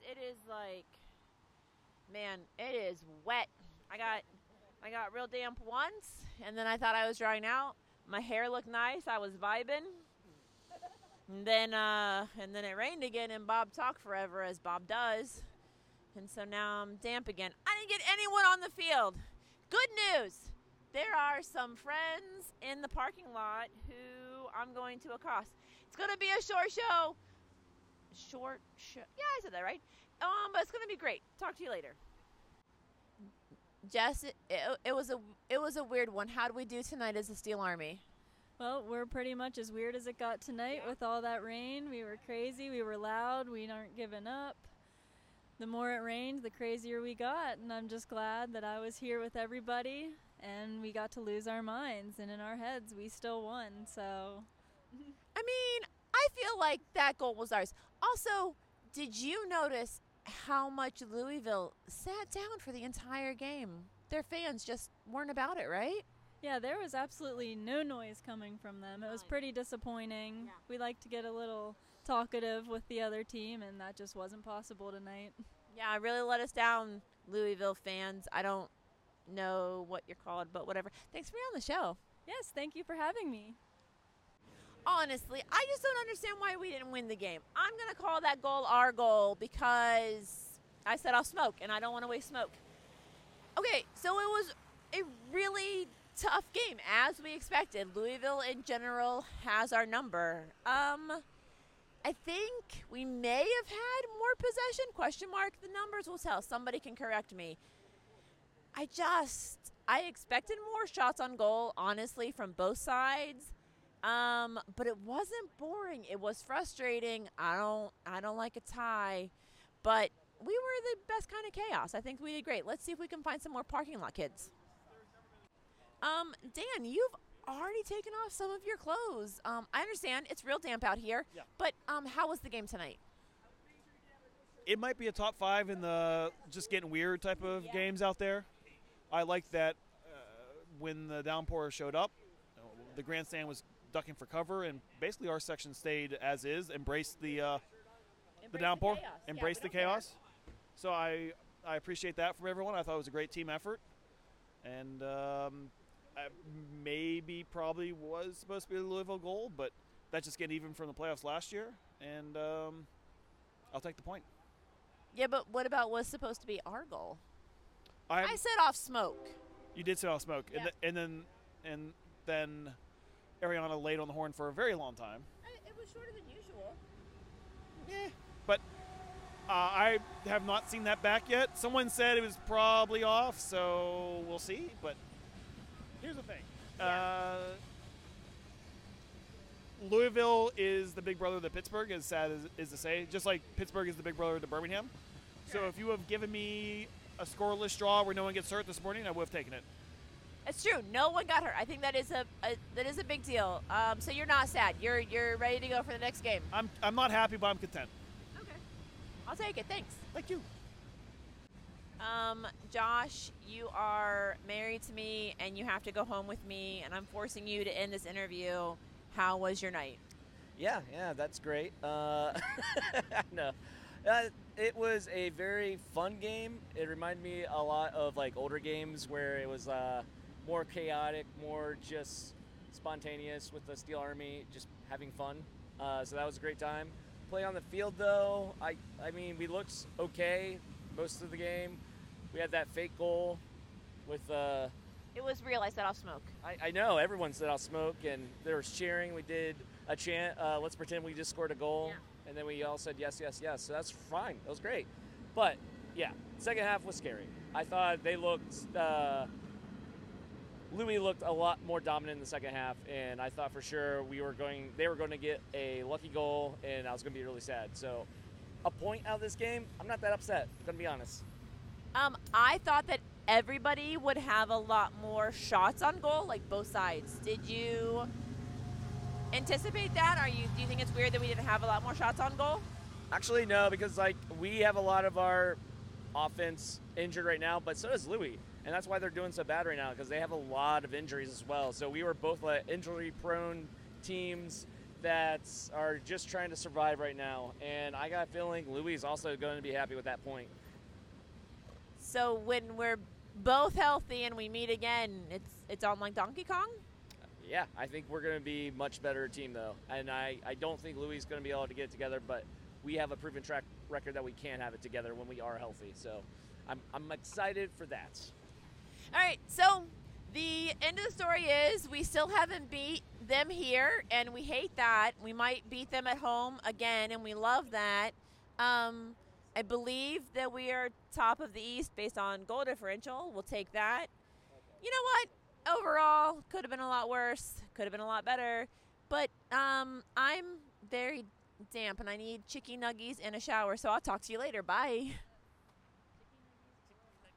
it is like, man, it is wet. I got, I got real damp once, and then I thought I was drying out. My hair looked nice. I was vibing. And then, uh, and then it rained again, and Bob talked forever, as Bob does. And so now I'm damp again. I didn't get anyone on the field. Good news. There are some friends in the parking lot who I'm going to accost. It's going to be a short show. Short show. Yeah, I said that right. Um, but it's going to be great. Talk to you later. Jess, it, it, it was a it was a weird one. How do we do tonight as a Steel Army? Well, we're pretty much as weird as it got tonight with all that rain. We were crazy, we were loud, we aren't giving up. The more it rained, the crazier we got, and I'm just glad that I was here with everybody and we got to lose our minds and in our heads we still won. So I mean, I feel like that goal was ours. Also, did you notice how much Louisville sat down for the entire game? Their fans just weren't about it, right? Yeah, there was absolutely no noise coming from them. It was pretty disappointing. Yeah. We like to get a little talkative with the other team, and that just wasn't possible tonight. Yeah, it really let us down, Louisville fans. I don't know what you're called, but whatever. Thanks for being on the show. Yes, thank you for having me. Honestly, I just don't understand why we didn't win the game. I'm going to call that goal our goal because I said I'll smoke and I don't want to waste smoke. Okay, so it was a really tough game as we expected. Louisville in general has our number. Um I think we may have had more possession question mark the numbers will tell. Somebody can correct me. I just I expected more shots on goal honestly from both sides. Um, but it wasn't boring. It was frustrating. I don't I don't like a tie, but we were the best kind of chaos. I think we did great. Let's see if we can find some more parking lot kids. Um, Dan, you've already taken off some of your clothes. Um, I understand it's real damp out here. Yeah. But um, how was the game tonight? It might be a top five in the just getting weird type of Yeah. games out there. I like that uh, when the downpour showed up, the grandstand was ducking for cover, and basically our section stayed as is, embraced the uh, the downpour, embraced the chaos. So I I appreciate that from everyone. I thought it was a great team effort, and um, I maybe probably was supposed to be a Louisville goal, but that's just getting even from the playoffs last year, and um, I'll take the point. Yeah, but what about was supposed to be our goal? I, I set off smoke. you did set off smoke, and, th- and then and then Ariana laid on the horn for a very long time. It was shorter than usual. Eh, but uh, I have not seen that back yet. Someone said it was probably off, so we'll see. But here's the thing: uh, Louisville is the big brother to Pittsburgh, as sad as is to say. Just like Pittsburgh is the big brother to Birmingham. So if you have given me a scoreless draw where no one gets hurt this morning, I would have taken it. It's true. No one got hurt. I think that is a, a that is a big deal. Um, so you're not sad. You're you're ready to go for the next game. I'm I'm not happy, but I'm content. Okay. I'll take it. Thanks. Thank you. Um, Josh, you are married to me, and you have to go home with me, and I'm forcing you to end this interview. How was your night? Yeah, yeah, that's great. Uh, no, uh, it was a very fun game. It reminded me a lot of like older games where it was uh, more chaotic, more just spontaneous with the Steel Army, just having fun. Uh, so that was a great time. Play on the field though, I I mean we looked okay most of the game. We had that fake goal with. Uh, It was real. I set off smoke. I, I know everyone said I'll smoke and there was cheering. We did a chant. Uh, Let's pretend we just scored a goal, Yeah. and then we all said yes, yes, yes. So that's fine. That was great. But yeah, second half was scary. I thought they looked. Uh, Louis looked a lot more dominant in the second half, and I thought for sure we were going. They were going to get a lucky goal, and I was going to be really sad. So, a point out of this game, I'm not that upset. Gonna be honest. Um, I thought that everybody would have a lot more shots on goal, like both sides. Did you anticipate that? Are you do you think it's weird that we didn't have a lot more shots on goal? Actually, no, because like we have a lot of our offense injured right now, but so does Louis, and that's why they're doing so bad right now because they have a lot of injuries as well. So we were both like injury-prone teams that are just trying to survive right now. And I got a feeling Louis is also going to be happy with that point. So when we're both healthy and we meet again, it's it's on like Donkey Kong. Yeah, I think we're going to be much better team though, and I, I don't think Louis is going to be able to get it together, but we have a proven track record that we can have it together when we are healthy. So I'm, I'm excited for that. All right, so the end of the story is we still haven't beat them here, and we hate that. We might beat them at home again, and we love that. Um, I believe that we are top of the East based on goal differential. We'll take that. You know what? Overall, could have been a lot worse. Could have been a lot better. But um, I'm very damp, and I need chicky nuggies and a shower. So I'll talk to you later. Bye.